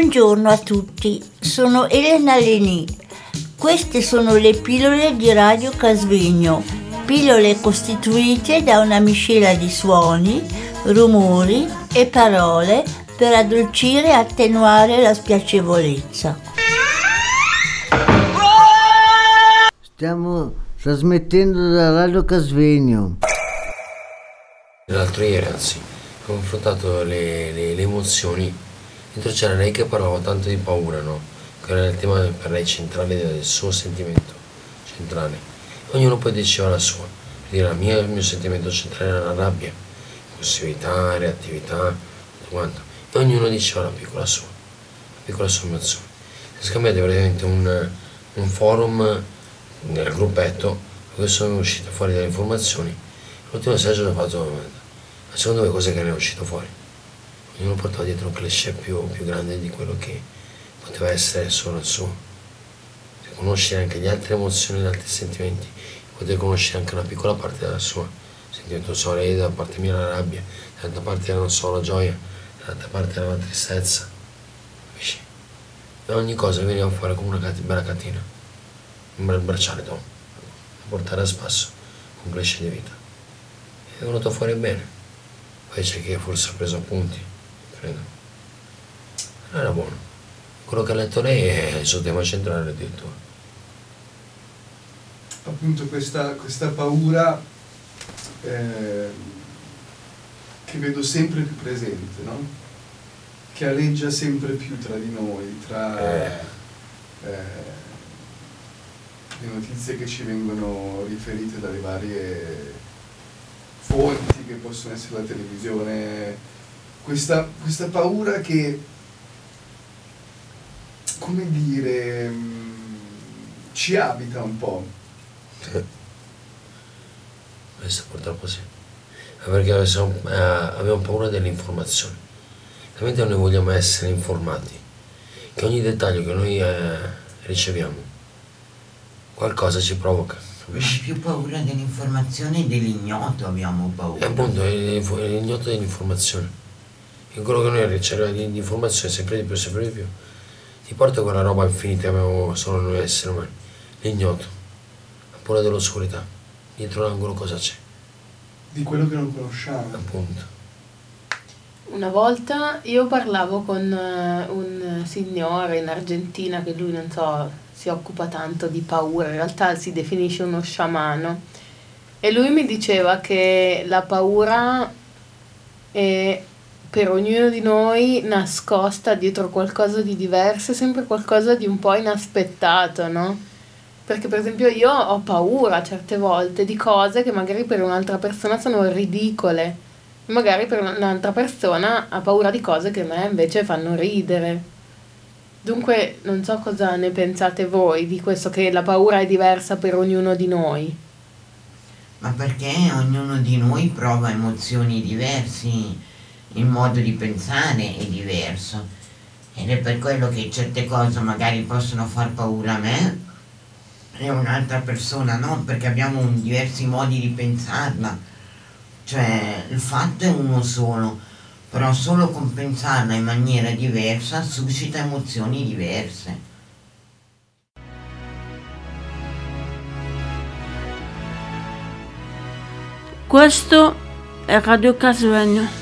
Buongiorno a tutti, sono Elena Leni. Queste sono le pillole di Radio Casvegno, pillole costituite da una miscela di suoni, rumori e parole per addolcire e attenuare la spiacevolezza. Stiamo trasmettendo da Radio Casvegno. L'altro ieri, anzi, ho confrontato le, le, le emozioni. Dentro c'era lei che parlava tanto di paura, no? Che era il tema per lei centrale del suo sentimento centrale. Ognuno poi diceva la sua. Quindi la mia, il mio sentimento centrale era la rabbia, impulsività, reattività, tutto quanto. E ognuno diceva la piccola sua, la piccola sua emozione. Si scambiate praticamente un, un forum nel gruppetto dove sono uscite fuori delle informazioni. L'ultimo messaggio ho fatto ma secondo me cos'è che ne è uscito fuori? Ognuno portava dietro un cliché più, più grande di quello che poteva essere solo il suo. Se conoscere anche le altre emozioni, gli altri sentimenti, potete conoscere anche una piccola parte della sua. Sentimento solo da parte mia la rabbia, dall'altra parte non solo la gioia, dall'altra parte era la tristezza. Capisci? E ogni cosa veniva fare come una cat- bella catena, un bel bracciale da portare a spasso, un cliché di vita. È venuto fuori bene. Poi c'è chi forse ha preso appunti, Non era buono. Quello che ha letto lei è il suo tema centrale addirittura. appunto questa, questa paura eh, che vedo sempre più presente, no? che aleggia sempre più tra di noi, tra Eh. eh, le notizie che ci vengono riferite dalle varie fonti che possono essere la televisione, questa, questa paura che, come dire, mh, ci abita un po'. Questo purtroppo sì. Ma perché siamo- eh, abbiamo paura dell'informazione. Talmente noi vogliamo essere informati che ogni dettaglio che noi eh, riceviamo qualcosa ci provoca. Ma Capisci? più paura dell'informazione e dell'ignoto abbiamo E paura. appunto è l'info- è l'ignoto dell'informazione. E quello che noi riceviamo di, di informazione sempre di più, sempre di più, ti porta quella roba infinita che abbiamo solo noi esseri umani. L'ignoto, la paura dell'oscurità. Dietro l'angolo cosa c'è? di quello che non conosciamo. Appunto. Una volta io parlavo con eh, un signore in Argentina che lui non so, si occupa tanto di paura, in realtà si definisce uno sciamano e lui mi diceva che la paura è per ognuno di noi nascosta dietro qualcosa di diverso, sempre qualcosa di un po' inaspettato, no? Perché per esempio io ho paura certe volte di cose che magari per un'altra persona sono ridicole magari per un'altra persona ha paura di cose che a me invece fanno ridere. Dunque non so cosa ne pensate voi di questo che la paura è diversa per ognuno di noi. Ma perché ognuno di noi prova emozioni diversi, il modo di pensare è diverso. Ed è per quello che certe cose magari possono far paura a me e a un'altra persona no, perché abbiamo diversi modi di pensarla. Cioè il fatto è uno solo, però solo con pensarla in maniera diversa suscita emozioni diverse. Questo è Radio Casvegno.